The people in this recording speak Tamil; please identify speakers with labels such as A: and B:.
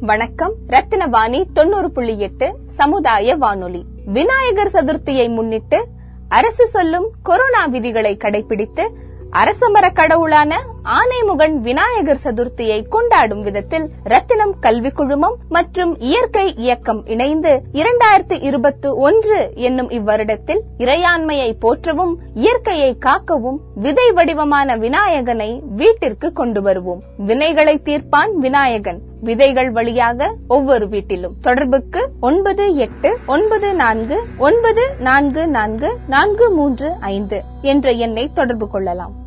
A: வணக்கம். ரத்தினவாணி தொண்ணூறு புள்ளி எட்டு சமுதாய வானொலி. விநாயகர் சதுர்த்தியை முன்னிட்டு அரசு சொல்லும் கொரோனா விதிகளை கடைபிடித்து அரசமர கடவுளான ஆனைமுகன் விநாயகர் சதுர்த்தியை கொண்டாடும் விதத்தில் ரத்தினம் கல்வி குழுமம் மற்றும் இயற்கை இயக்கம் இணைந்து இரண்டாயிரத்தி இருபத்தி ஒன்று என்னும் இவ்வருடத்தில் இறையாண்மையை போற்றவும் இயற்கையை காக்கவும் விதை வடிவமான விநாயகனை வீட்டிற்கு கொண்டு வருவோம். வினைகளை தீர்ப்பான் விநாயகன். விதைகள் வழியாக ஒவ்வொரு வீட்டிலும். தொடர்புக்கு ஒன்பது எட்டு ஒன்பது நான்கு ஒன்பது நான்கு நான்கு நான்கு மூன்று ஐந்து என்ற எண்ணை தொடர்பு கொள்ளலாம்.